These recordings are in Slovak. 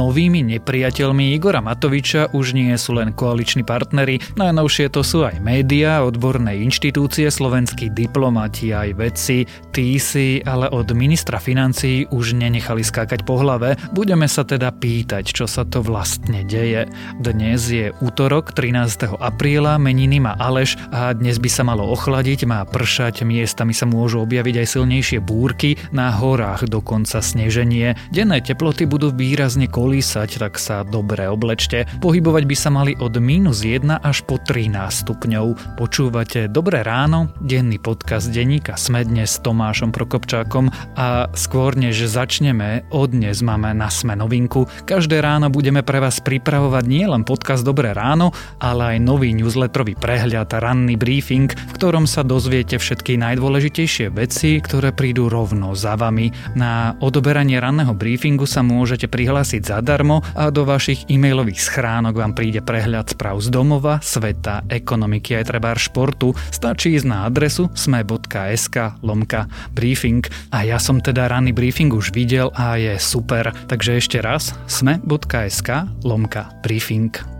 novými nepriateľmi Igora Matoviča už nie sú len koaliční partnery, najnovšie to sú aj médiá, odborné inštitúcie, slovenskí diplomati aj vedci, tí si ale od ministra financií už nenechali skákať po hlave. Budeme sa teda pýtať, čo sa to vlastne deje. Dnes je útorok 13. apríla, meniny má Aleš a dnes by sa malo ochladiť, má pršať, miestami sa môžu objaviť aj silnejšie búrky, na horách dokonca sneženie. Denné teploty budú výrazne kolísať, tak sa dobre oblečte. Pohybovať by sa mali od minus 1 až po 13 stupňov. Počúvate Dobré ráno, denný podcast denníka Sme dnes s Tomášom Prokopčákom a skôr než začneme, od dnes máme na Sme novinku. Každé ráno budeme pre vás pripravovať nielen podcast Dobré ráno, ale aj nový newsletterový prehľad, ranný briefing, v ktorom sa dozviete všetky najdôležitejšie veci, ktoré prídu rovno za vami. Na odoberanie ranného briefingu sa môžete prihlásiť zadarmo a do vašich e-mailových schránok vám príde prehľad správ z domova, sveta, ekonomiky aj trebár športu. Stačí ísť na adresu sme.sk lomka briefing a ja som teda ranný briefing už videl a je super. Takže ešte raz sme.sk lomka briefing.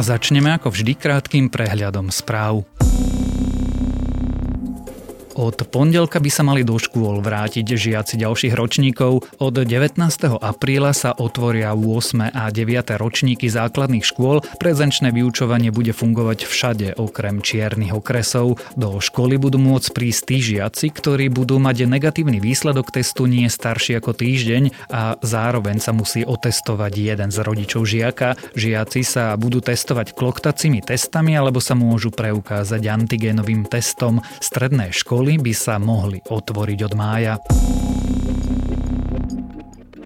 A začneme ako vždy krátkým prehľadom správ. Od pondelka by sa mali do škôl vrátiť žiaci ďalších ročníkov. Od 19. apríla sa otvoria 8. a 9. ročníky základných škôl. Prezenčné vyučovanie bude fungovať všade okrem čiernych okresov. Do školy budú môcť prísť tí žiaci, ktorí budú mať negatívny výsledok testu nie starší ako týždeň a zároveň sa musí otestovať jeden z rodičov žiaka. Žiaci sa budú testovať kloktacími testami alebo sa môžu preukázať antigénovým testom. Stredné školy školy by sa mohli otvoriť od mája.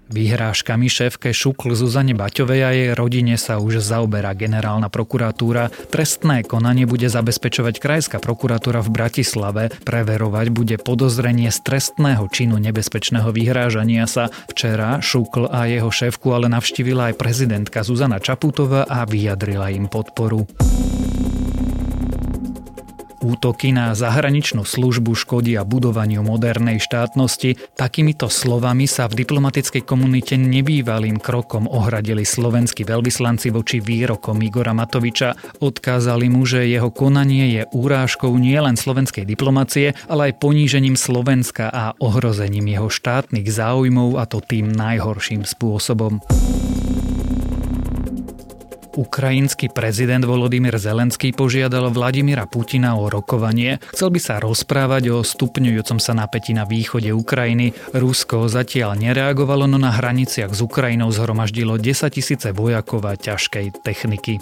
Výhrážkami šéfke Šukl Zuzane Baťovej a jej rodine sa už zaoberá generálna prokuratúra. Trestné konanie bude zabezpečovať Krajská prokuratúra v Bratislave. Preverovať bude podozrenie z trestného činu nebezpečného vyhrážania sa. Včera Šukl a jeho šéfku ale navštívila aj prezidentka Zuzana Čaputová a vyjadrila im podporu. Útoky na zahraničnú službu škodia budovaniu modernej štátnosti. Takýmito slovami sa v diplomatickej komunite nebývalým krokom ohradili slovenskí veľvyslanci voči výrokom Igora Matoviča. Odkázali mu, že jeho konanie je úrážkou nielen slovenskej diplomacie, ale aj ponížením Slovenska a ohrozením jeho štátnych záujmov a to tým najhorším spôsobom. Ukrajinský prezident Volodymyr Zelenský požiadal Vladimíra Putina o rokovanie. Chcel by sa rozprávať o stupňujúcom sa napätí na východe Ukrajiny. Rusko zatiaľ nereagovalo, no na hraniciach s Ukrajinou zhromaždilo 10 tisíce vojakov a ťažkej techniky.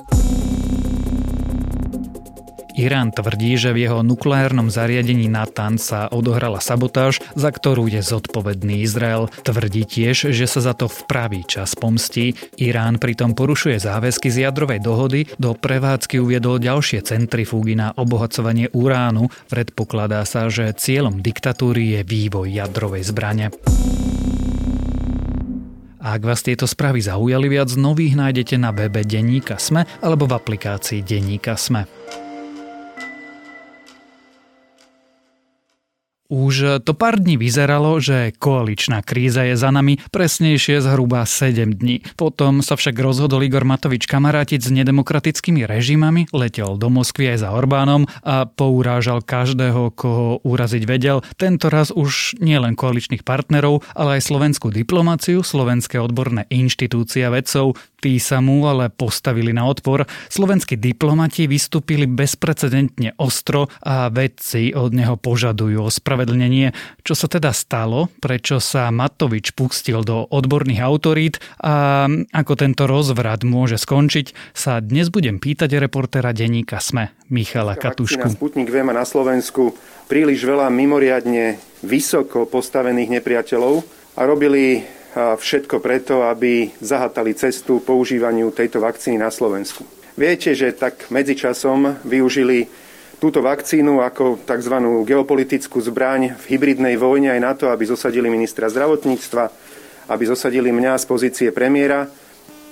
Irán tvrdí, že v jeho nukleárnom zariadení Natan sa odohrala sabotáž, za ktorú je zodpovedný Izrael. Tvrdí tiež, že sa za to v pravý čas pomstí. Irán pritom porušuje záväzky z jadrovej dohody, do prevádzky uviedol ďalšie centrifúgy na obohacovanie uránu. Predpokladá sa, že cieľom diktatúry je vývoj jadrovej zbrane. A ak vás tieto správy zaujali viac, nových nájdete na webe Denníka Sme alebo v aplikácii Denníka Sme. Už to pár dní vyzeralo, že koaličná kríza je za nami, presnejšie zhruba 7 dní. Potom sa však rozhodol Igor Matovič kamarátiť s nedemokratickými režimami, letel do Moskvy aj za Orbánom a pourážal každého, koho uraziť vedel. Tento raz už nielen koaličných partnerov, ale aj slovenskú diplomáciu, slovenské odborné inštitúcie vedcov. Tí sa mu ale postavili na odpor. Slovenskí diplomati vystúpili bezprecedentne ostro a vedci od neho požadujú o spravedlnosť ospravedlnenie. Čo sa teda stalo, prečo sa Matovič pustil do odborných autorít a ako tento rozvrat môže skončiť, sa dnes budem pýtať reportéra denníka SME Michala Katušku. Sputnik V má na Slovensku príliš veľa mimoriadne vysoko postavených nepriateľov a robili všetko preto, aby zahatali cestu používaniu tejto vakcíny na Slovensku. Viete, že tak medzičasom využili túto vakcínu ako tzv. geopolitickú zbraň v hybridnej vojne aj na to, aby zosadili ministra zdravotníctva, aby zosadili mňa z pozície premiéra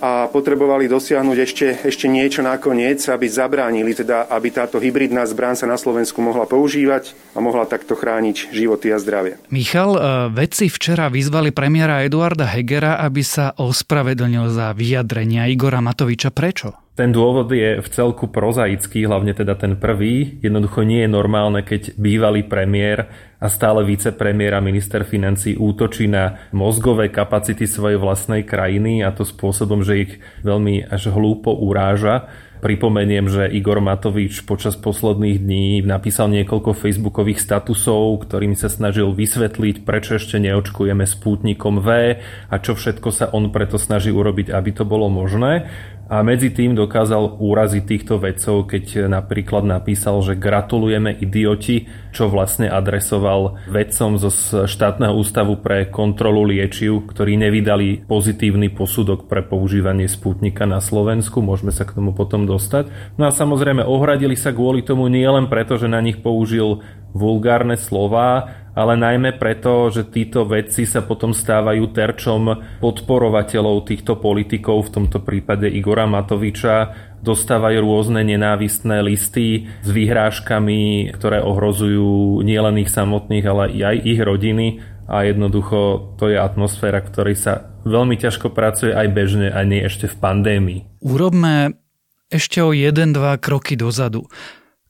a potrebovali dosiahnuť ešte, ešte niečo nakoniec, aby zabránili, teda, aby táto hybridná zbrán sa na Slovensku mohla používať a mohla takto chrániť životy a zdravie. Michal, e, vedci včera vyzvali premiéra Eduarda Hegera, aby sa ospravedlnil za vyjadrenia Igora Matoviča. Prečo? Ten dôvod je v celku prozaický, hlavne teda ten prvý. Jednoducho nie je normálne, keď bývalý premiér a stále vicepremiér a minister financí útočí na mozgové kapacity svojej vlastnej krajiny a to spôsobom, že ich veľmi až hlúpo uráža. Pripomeniem, že Igor Matovič počas posledných dní napísal niekoľko facebookových statusov, ktorými sa snažil vysvetliť, prečo ešte neočkujeme spútnikom V a čo všetko sa on preto snaží urobiť, aby to bolo možné a medzi tým dokázal úraziť týchto vedcov, keď napríklad napísal, že gratulujeme idioti, čo vlastne adresoval vedcom zo štátneho ústavu pre kontrolu liečiv, ktorí nevydali pozitívny posudok pre používanie spútnika na Slovensku. Môžeme sa k tomu potom dostať. No a samozrejme ohradili sa kvôli tomu nie len preto, že na nich použil vulgárne slova, ale najmä preto, že títo vedci sa potom stávajú terčom podporovateľov týchto politikov, v tomto prípade Igora Matoviča, dostávajú rôzne nenávistné listy s vyhrážkami, ktoré ohrozujú nielen ich samotných, ale aj ich rodiny a jednoducho to je atmosféra, ktorej sa veľmi ťažko pracuje aj bežne, aj nie ešte v pandémii. Urobme ešte o jeden, dva kroky dozadu.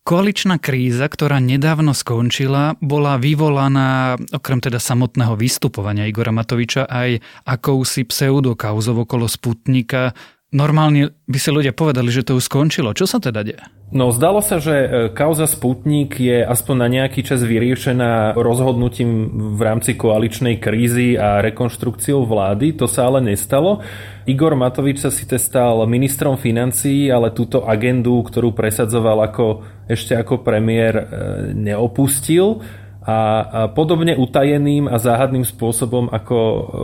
Koaličná kríza, ktorá nedávno skončila, bola vyvolaná okrem teda samotného vystupovania Igora Matoviča aj akousi pseudokauzov okolo Sputnika. Normálne by si ľudia povedali, že to už skončilo. Čo sa teda deje? No zdalo sa, že e, kauza Sputnik je aspoň na nejaký čas vyriešená rozhodnutím v rámci koaličnej krízy a rekonštrukciou vlády. To sa ale nestalo. Igor Matovič sa síce stal ministrom financií, ale túto agendu, ktorú presadzoval ako, ešte ako premiér, e, neopustil a podobne utajeným a záhadným spôsobom, ako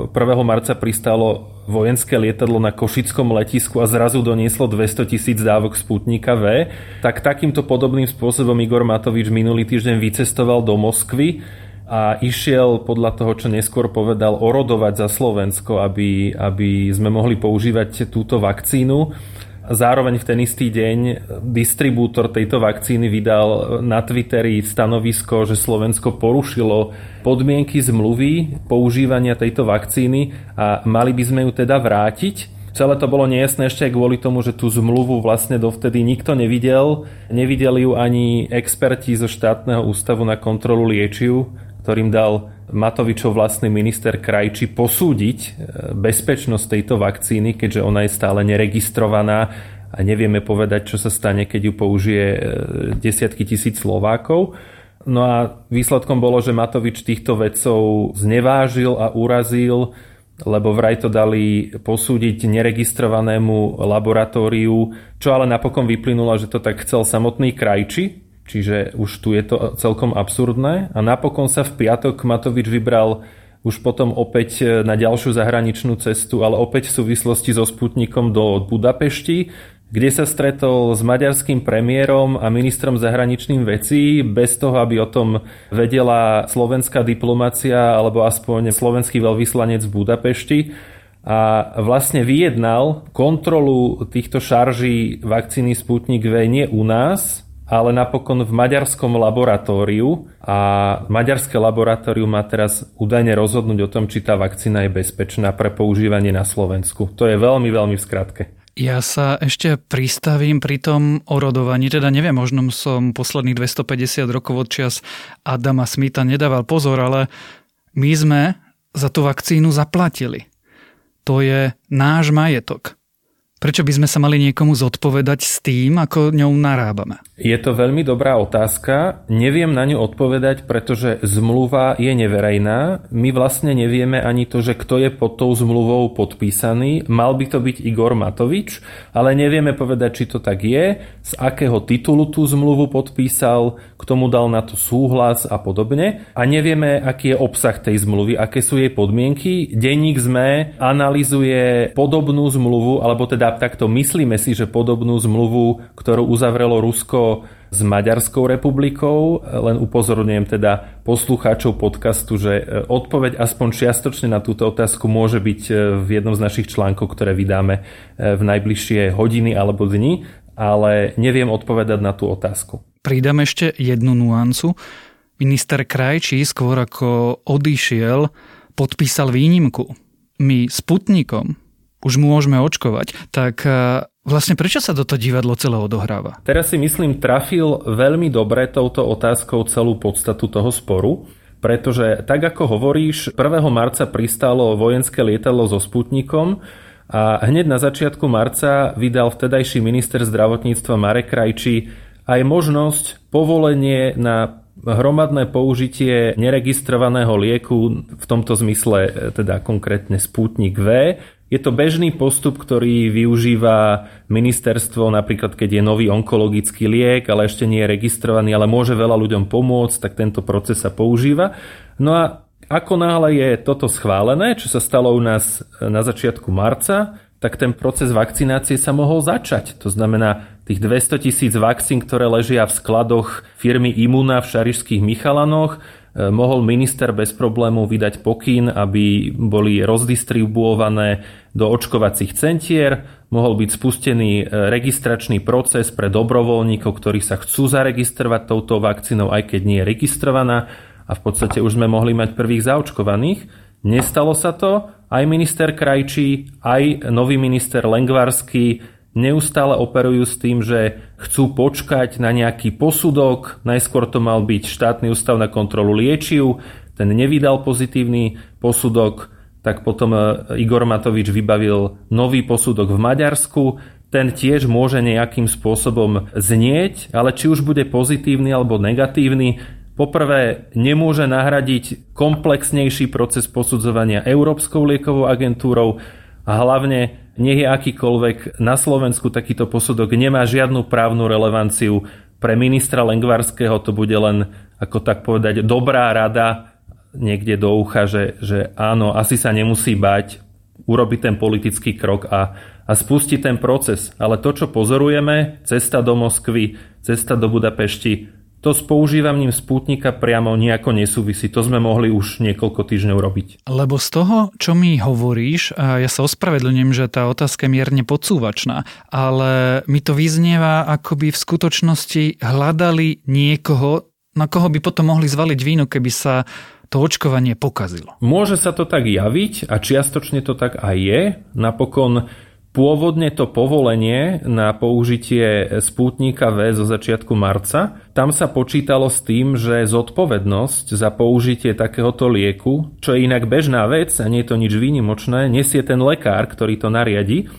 1. marca pristalo vojenské lietadlo na Košickom letisku a zrazu donieslo 200 tisíc dávok Sputnika V, tak takýmto podobným spôsobom Igor Matovič minulý týždeň vycestoval do Moskvy a išiel podľa toho, čo neskôr povedal, orodovať za Slovensko, aby, aby sme mohli používať túto vakcínu. Zároveň v ten istý deň distribútor tejto vakcíny vydal na Twitteri stanovisko, že Slovensko porušilo podmienky zmluvy používania tejto vakcíny a mali by sme ju teda vrátiť. Celé to bolo nejasné ešte aj kvôli tomu, že tú zmluvu vlastne dovtedy nikto nevidel. Nevideli ju ani experti zo štátneho ústavu na kontrolu liečiv, ktorým dal Matovičov vlastný minister Krajči posúdiť e, bezpečnosť tejto vakcíny, keďže ona je stále neregistrovaná a nevieme povedať, čo sa stane, keď ju použije e, desiatky tisíc Slovákov. No a výsledkom bolo, že Matovič týchto vedcov znevážil a urazil, lebo vraj to dali posúdiť neregistrovanému laboratóriu, čo ale napokon vyplynulo, že to tak chcel samotný Krajči, Čiže už tu je to celkom absurdné. A napokon sa v piatok Matovič vybral už potom opäť na ďalšiu zahraničnú cestu, ale opäť v súvislosti so Sputnikom do Budapešti, kde sa stretol s maďarským premiérom a ministrom zahraničným vecí bez toho, aby o tom vedela slovenská diplomacia alebo aspoň slovenský veľvyslanec v Budapešti a vlastne vyjednal kontrolu týchto šarží vakcíny Sputnik V nie u nás, ale napokon v maďarskom laboratóriu a maďarské laboratórium má teraz údajne rozhodnúť o tom, či tá vakcína je bezpečná pre používanie na Slovensku. To je veľmi, veľmi v skratke. Ja sa ešte pristavím pri tom orodovaní, teda neviem, možno som posledných 250 rokov od čas Adama Smitha nedával pozor, ale my sme za tú vakcínu zaplatili. To je náš majetok. Prečo by sme sa mali niekomu zodpovedať s tým, ako ňou narábame? Je to veľmi dobrá otázka. Neviem na ňu odpovedať, pretože zmluva je neverejná. My vlastne nevieme ani to, že kto je pod tou zmluvou podpísaný. Mal by to byť Igor Matovič, ale nevieme povedať, či to tak je, z akého titulu tú zmluvu podpísal, k tomu dal na to súhlas a podobne. A nevieme, aký je obsah tej zmluvy, aké sú jej podmienky. Denník ZME analizuje podobnú zmluvu, alebo teda takto myslíme si, že podobnú zmluvu, ktorú uzavrelo Rusko s Maďarskou republikou. Len upozorňujem teda poslucháčov podcastu, že e, odpoveď aspoň čiastočne na túto otázku môže byť e, v jednom z našich článkov, ktoré vydáme e, v najbližšie hodiny alebo dni, ale neviem odpovedať na tú otázku. Pridám ešte jednu nuancu. Minister Krajčí skôr ako odišiel, podpísal výnimku. My Sputnikom už môžeme očkovať, tak Vlastne prečo sa toto divadlo celé odohráva? Teraz si myslím, trafil veľmi dobre touto otázkou celú podstatu toho sporu, pretože tak ako hovoríš, 1. marca pristálo vojenské lietadlo so Sputnikom a hneď na začiatku marca vydal vtedajší minister zdravotníctva Marek Krajčí aj možnosť povolenie na hromadné použitie neregistrovaného lieku, v tomto zmysle teda konkrétne Sputnik V, je to bežný postup, ktorý využíva ministerstvo, napríklad keď je nový onkologický liek, ale ešte nie je registrovaný, ale môže veľa ľuďom pomôcť, tak tento proces sa používa. No a ako náhle je toto schválené, čo sa stalo u nás na začiatku marca, tak ten proces vakcinácie sa mohol začať. To znamená, tých 200 tisíc vakcín, ktoré ležia v skladoch firmy Imuna v Šarišských Michalanoch, mohol minister bez problémov vydať pokyn, aby boli rozdistribuované do očkovacích centier, mohol byť spustený e, registračný proces pre dobrovoľníkov, ktorí sa chcú zaregistrovať touto vakcínou, aj keď nie je registrovaná a v podstate už sme mohli mať prvých zaočkovaných. Nestalo sa to, aj minister Krajčí, aj nový minister Lengvarský neustále operujú s tým, že chcú počkať na nejaký posudok. Najskôr to mal byť štátny ústav na kontrolu liečiv, ten nevydal pozitívny posudok, tak potom e, Igor Matovič vybavil nový posudok v Maďarsku. Ten tiež môže nejakým spôsobom znieť, ale či už bude pozitívny alebo negatívny, Poprvé, nemôže nahradiť komplexnejší proces posudzovania Európskou liekovou agentúrou a hlavne nech je akýkoľvek na Slovensku takýto posudok nemá žiadnu právnu relevanciu. Pre ministra Lengvarského to bude len, ako tak povedať, dobrá rada niekde do ucha, že, že áno, asi sa nemusí bať, urobiť ten politický krok a, a spustiť ten proces. Ale to, čo pozorujeme, cesta do Moskvy, cesta do Budapešti, to s používaním spútnika priamo nejako nesúvisí. To sme mohli už niekoľko týždňov robiť. Lebo z toho, čo mi hovoríš, ja sa ospravedlňujem, že tá otázka je mierne podsúvačná, ale mi to vyznieva, ako by v skutočnosti hľadali niekoho, na koho by potom mohli zvaliť vínu, keby sa to očkovanie pokazilo. Môže sa to tak javiť a čiastočne to tak aj je. Napokon Pôvodne to povolenie na použitie spútnika V zo začiatku marca, tam sa počítalo s tým, že zodpovednosť za použitie takéhoto lieku, čo je inak bežná vec a nie je to nič výnimočné, nesie ten lekár, ktorý to nariadi.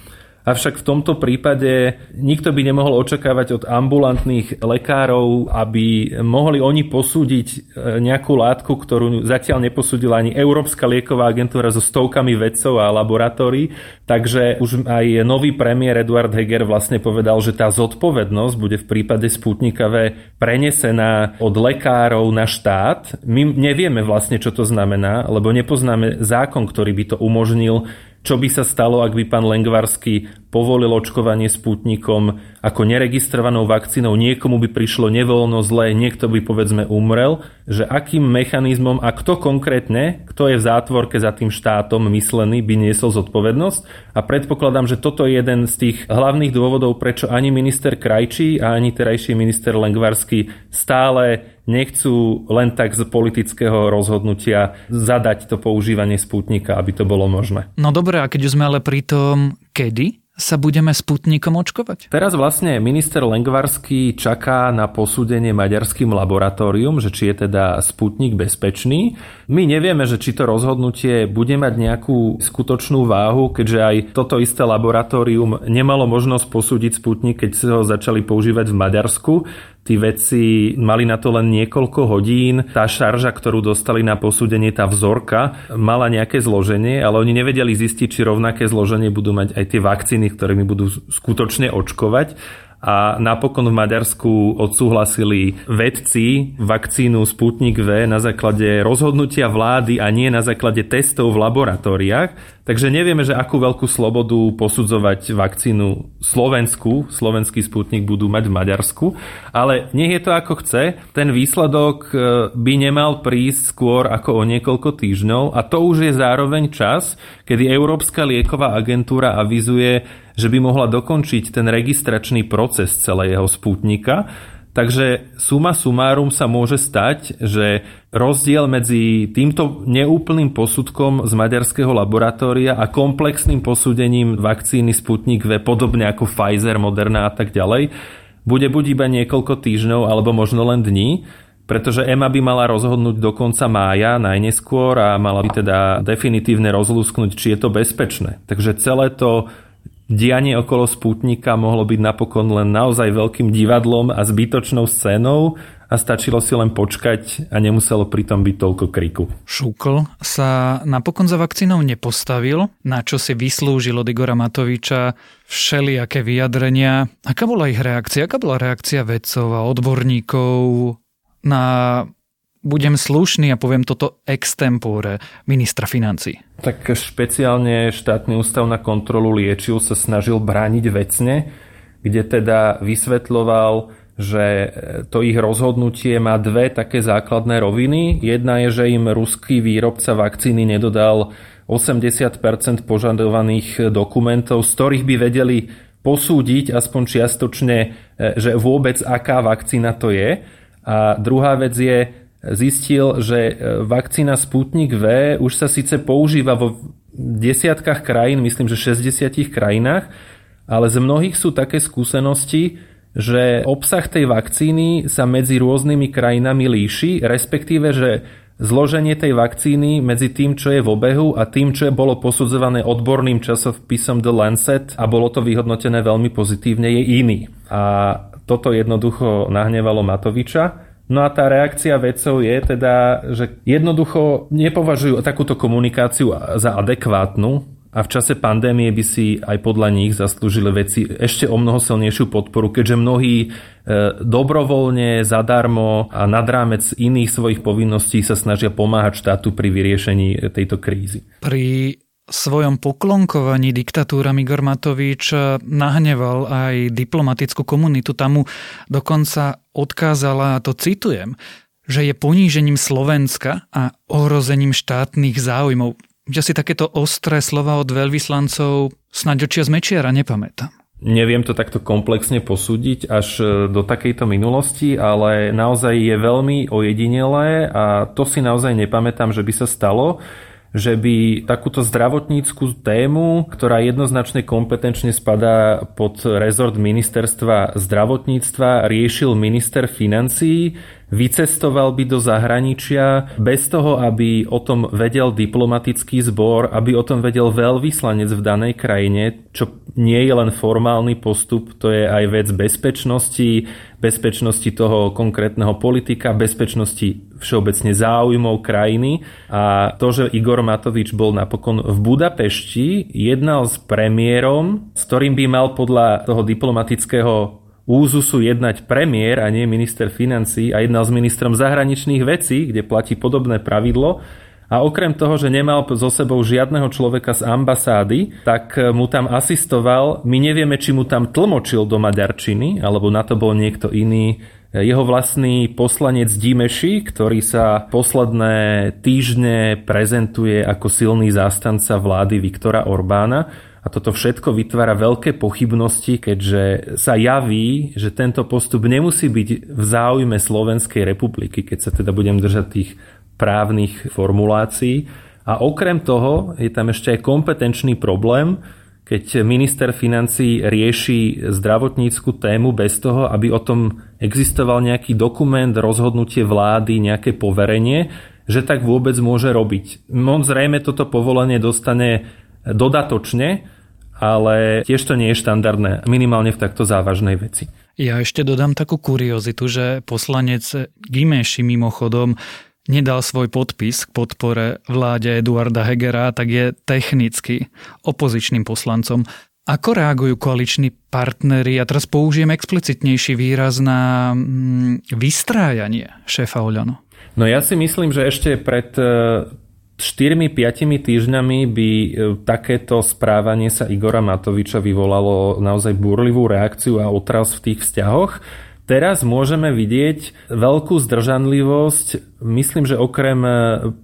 Avšak v tomto prípade nikto by nemohol očakávať od ambulantných lekárov, aby mohli oni posúdiť e, nejakú látku, ktorú zatiaľ neposúdila ani Európska lieková agentúra so stovkami vedcov a laboratórií. Takže už aj nový premiér Eduard Heger vlastne povedal, že tá zodpovednosť bude v prípade Sputnika V prenesená od lekárov na štát. My nevieme vlastne, čo to znamená, lebo nepoznáme zákon, ktorý by to umožnil čo by sa stalo, ak by pán Lengvarský povolil očkovanie spútnikom ako neregistrovanou vakcínou, niekomu by prišlo nevoľno zlé, niekto by povedzme umrel, že akým mechanizmom a kto konkrétne, kto je v zátvorke za tým štátom myslený, by niesol zodpovednosť. A predpokladám, že toto je jeden z tých hlavných dôvodov, prečo ani minister Krajčí a ani terajší minister Lengvarský stále nechcú len tak z politického rozhodnutia zadať to používanie spútnika, aby to bolo možné. No dobré, a keď už sme ale pri tom, kedy sa budeme Sputnikom očkovať? Teraz vlastne minister Lengvarský čaká na posúdenie maďarským laboratórium, že či je teda Sputnik bezpečný. My nevieme, že či to rozhodnutie bude mať nejakú skutočnú váhu, keďže aj toto isté laboratórium nemalo možnosť posúdiť Sputnik, keď sa ho začali používať v Maďarsku. Tí vedci mali na to len niekoľko hodín. Tá šarža, ktorú dostali na posúdenie, tá vzorka, mala nejaké zloženie, ale oni nevedeli zistiť, či rovnaké zloženie budú mať aj tie vakcíny, ktorými budú skutočne očkovať a napokon v Maďarsku odsúhlasili vedci vakcínu Sputnik V na základe rozhodnutia vlády a nie na základe testov v laboratóriách. Takže nevieme, že akú veľkú slobodu posudzovať vakcínu Slovensku, slovenský Sputnik budú mať v Maďarsku, ale nech je to ako chce, ten výsledok e, by nemal prísť skôr ako o niekoľko týždňov. A to už je zároveň čas, kedy Európska lieková agentúra avizuje, že by mohla dokončiť ten registračný proces celého spútnika. Takže suma sumárum sa môže stať, že rozdiel medzi týmto neúplným posudkom z maďarského laboratória a komplexným posúdením vakcíny Sputnik V, podobne ako Pfizer, Moderna a tak ďalej, bude buď iba niekoľko týždňov alebo možno len dní, pretože EMA by mala rozhodnúť do konca mája najneskôr a mala by teda definitívne rozlúsknuť, či je to bezpečné. Takže celé to dianie okolo Sputnika mohlo byť napokon len naozaj veľkým divadlom a zbytočnou scénou a stačilo si len počkať a nemuselo pritom byť toľko kriku. Šúkl sa napokon za vakcínou nepostavil, na čo si vyslúžil od Igora Matoviča všelijaké vyjadrenia. Aká bola ich reakcia? Aká bola reakcia vedcov a odborníkov na budem slušný a poviem toto extempore ministra financí. Tak špeciálne štátny ústav na kontrolu liečiv sa snažil brániť vecne, kde teda vysvetloval, že to ich rozhodnutie má dve také základné roviny. Jedna je, že im ruský výrobca vakcíny nedodal 80% požadovaných dokumentov, z ktorých by vedeli posúdiť aspoň čiastočne, že vôbec aká vakcína to je. A druhá vec je, zistil, že e, vakcína Sputnik V už sa síce používa vo desiatkách krajín, myslím, že 60 krajinách, ale z mnohých sú také skúsenosti, že obsah tej vakcíny sa medzi rôznymi krajinami líši, respektíve, že zloženie tej vakcíny medzi tým, čo je v obehu a tým, čo je bolo posudzované odborným časopisom The Lancet a bolo to vyhodnotené veľmi pozitívne, je iný. A toto jednoducho nahnevalo Matoviča No a tá reakcia vedcov je teda, že jednoducho nepovažujú takúto komunikáciu za adekvátnu a v čase pandémie by si aj podľa nich zaslúžili veci ešte o mnoho silnejšiu podporu, keďže mnohí e, dobrovoľne, zadarmo a nad rámec iných svojich povinností sa snažia pomáhať štátu pri vyriešení tejto krízy. Pri svojom poklonkovaní diktatúra Igor Matovič nahneval aj diplomatickú komunitu. Tam mu dokonca odkázala, a to citujem, že je ponížením Slovenska a ohrozením štátnych záujmov. Ja si takéto ostré slova od veľvyslancov snáď očia z Mečiara nepamätám. Neviem to takto komplexne posúdiť až do takejto minulosti, ale naozaj je veľmi ojedinelé a to si naozaj nepamätám, že by sa stalo že by takúto zdravotníckú tému, ktorá jednoznačne kompetenčne spadá pod rezort ministerstva zdravotníctva, riešil minister financií, vycestoval by do zahraničia bez toho, aby o tom vedel diplomatický zbor, aby o tom vedel veľvyslanec v danej krajine, čo nie je len formálny postup, to je aj vec bezpečnosti, bezpečnosti toho konkrétneho politika, bezpečnosti všeobecne záujmov krajiny. A to, že Igor Matovič bol napokon v Budapešti, jednal s premiérom, s ktorým by mal podľa toho diplomatického úzusu jednať premiér a nie minister financí a jednal s ministrom zahraničných vecí, kde platí podobné pravidlo. A okrem toho, že nemal so sebou žiadneho človeka z ambasády, tak mu tam asistoval. My nevieme, či mu tam tlmočil do maďarčiny, alebo na to bol niekto iný jeho vlastný poslanec Dimeši, ktorý sa posledné týždne prezentuje ako silný zástanca vlády Viktora Orbána. A toto všetko vytvára veľké pochybnosti, keďže sa javí, že tento postup nemusí byť v záujme Slovenskej republiky, keď sa teda budem držať tých právnych formulácií. A okrem toho je tam ešte aj kompetenčný problém, keď minister financí rieši zdravotníckú tému bez toho, aby o tom existoval nejaký dokument, rozhodnutie vlády, nejaké poverenie, že tak vôbec môže robiť. On zrejme toto povolenie dostane dodatočne, ale tiež to nie je štandardné, minimálne v takto závažnej veci. Ja ešte dodám takú kuriozitu, že poslanec Gimeši mimochodom nedal svoj podpis k podpore vláde Eduarda Hegera, tak je technicky opozičným poslancom. Ako reagujú koaliční partnery? A teraz použijem explicitnejší výraz na mm, vystrájanie šéfa Oľano. No ja si myslím, že ešte pred 4-5 e, týždňami by e, takéto správanie sa Igora Matoviča vyvolalo naozaj burlivú reakciu a otras v tých vzťahoch. Teraz môžeme vidieť veľkú zdržanlivosť Myslím, že okrem e,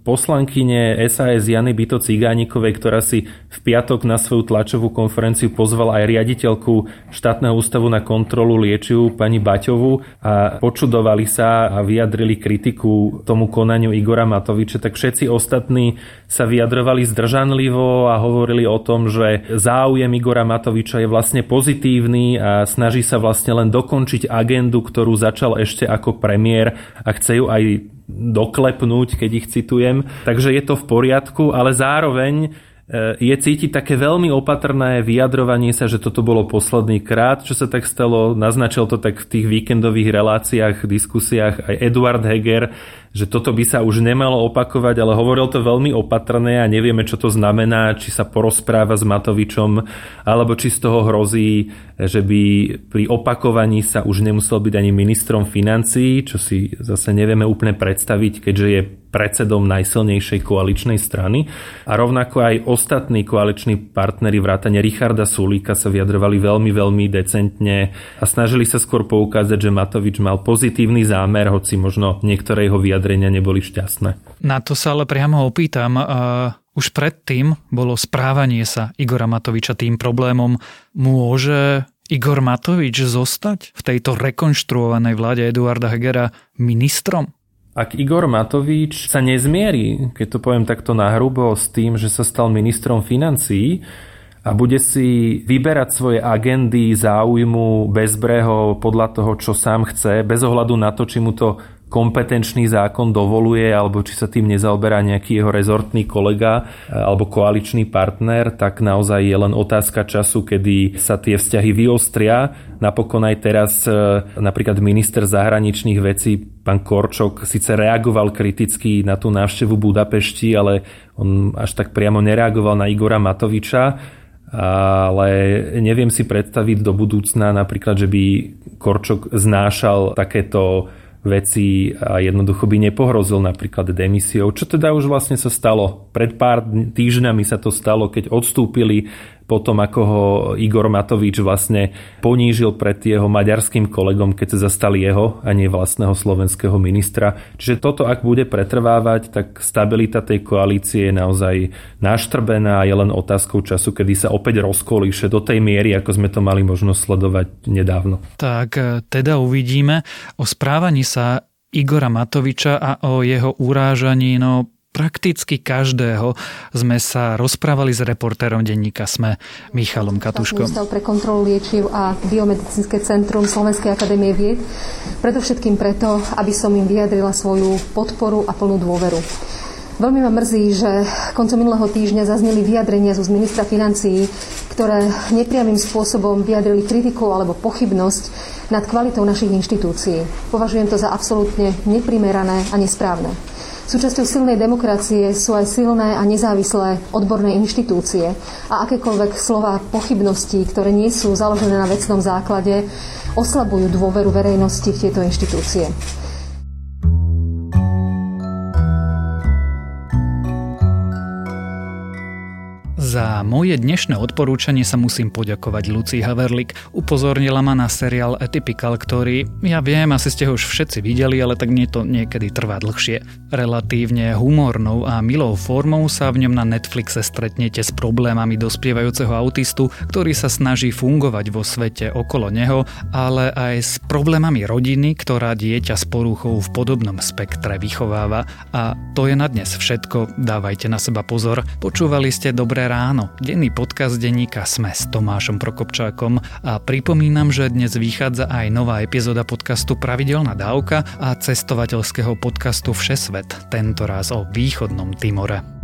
poslankyne SAS Jany Byto Cigánikovej, ktorá si v piatok na svoju tlačovú konferenciu pozvala aj riaditeľku štátneho ústavu na kontrolu liečivu pani Baťovu a počudovali sa a vyjadrili kritiku tomu konaniu Igora Matoviča, tak všetci ostatní sa vyjadrovali zdržanlivo a hovorili o tom, že záujem Igora Matoviča je vlastne pozitívny a snaží sa vlastne len dokončiť agendu, ktorú začal ešte ako premiér a chce ju aj doklepnúť, keď ich citujem. Takže je to v poriadku, ale zároveň je cítiť také veľmi opatrné vyjadrovanie sa, že toto bolo posledný krát, čo sa tak stalo. Naznačil to tak v tých víkendových reláciách, diskusiách aj Eduard Heger, že toto by sa už nemalo opakovať, ale hovoril to veľmi opatrné a nevieme, čo to znamená, či sa porozpráva s Matovičom, alebo či z toho hrozí, že by pri opakovaní sa už nemusel byť ani ministrom financií, čo si zase nevieme úplne predstaviť, keďže je predsedom najsilnejšej koaličnej strany. A rovnako aj ostatní koaliční partnery vrátane Richarda Sulíka sa vyjadrovali veľmi, veľmi decentne a snažili sa skôr poukázať, že Matovič mal pozitívny zámer, hoci možno niektoré jeho vyjadrenia neboli šťastné. Na to sa ale priamo opýtam. Už predtým bolo správanie sa Igora Matoviča tým problémom. Môže Igor Matovič zostať v tejto rekonštruovanej vláde Eduarda Hegera ministrom? Ak Igor Matovič sa nezmierí, keď to poviem takto nahrubo, s tým, že sa stal ministrom financií a bude si vyberať svoje agendy záujmu bezbreho podľa toho, čo sám chce, bez ohľadu na to, či mu to kompetenčný zákon dovoluje, alebo či sa tým nezaoberá nejaký jeho rezortný kolega e, alebo koaličný partner, tak naozaj je len otázka času, kedy sa tie vzťahy vyostria. Napokon aj teraz e, napríklad minister zahraničných vecí, pán Korčok, síce reagoval kriticky na tú návštevu Budapešti, ale on až tak priamo nereagoval na Igora Matoviča ale neviem si predstaviť do budúcna napríklad, že by Korčok znášal takéto veci a jednoducho by nepohrozil napríklad demisiou, čo teda už vlastne sa stalo. Pred pár týždňami sa to stalo, keď odstúpili potom ako ho Igor Matovič vlastne ponížil pred jeho maďarským kolegom, keď sa zastali jeho a nie vlastného slovenského ministra. Čiže toto, ak bude pretrvávať, tak stabilita tej koalície je naozaj naštrbená a je len otázkou času, kedy sa opäť rozkolíše do tej miery, ako sme to mali možnosť sledovať nedávno. Tak e, teda uvidíme. O správaní sa Igora Matoviča a o jeho urážaní, no prakticky každého sme sa rozprávali s reportérom denníka SME Michalom Katuškom. Ústav pre kontrolu liečiv a biomedicínske centrum Slovenskej akadémie vied. Predovšetkým preto, aby som im vyjadrila svoju podporu a plnú dôveru. Veľmi ma mrzí, že koncom minulého týždňa zazneli vyjadrenia zo ministra financií, ktoré nepriamým spôsobom vyjadrili kritiku alebo pochybnosť nad kvalitou našich inštitúcií. Považujem to za absolútne neprimerané a nesprávne. Súčasťou silnej demokracie sú aj silné a nezávislé odborné inštitúcie a akékoľvek slova pochybností, ktoré nie sú založené na vecnom základe, oslabujú dôveru verejnosti v tieto inštitúcie. Za moje dnešné odporúčanie sa musím poďakovať Luci Haverlik. Upozornila ma na seriál Atypical, ktorý, ja viem, asi ste ho už všetci videli, ale tak nie to niekedy trvá dlhšie. Relatívne humornou a milou formou sa v ňom na Netflixe stretnete s problémami dospievajúceho autistu, ktorý sa snaží fungovať vo svete okolo neho, ale aj s problémami rodiny, ktorá dieťa s poruchou v podobnom spektre vychováva. A to je na dnes všetko. Dávajte na seba pozor. Počúvali ste Dobré ráno ráno, denný podcast denníka Sme s Tomášom Prokopčákom a pripomínam, že dnes vychádza aj nová epizóda podcastu Pravidelná dávka a cestovateľského podcastu Všesvet, tentoraz o východnom Timore.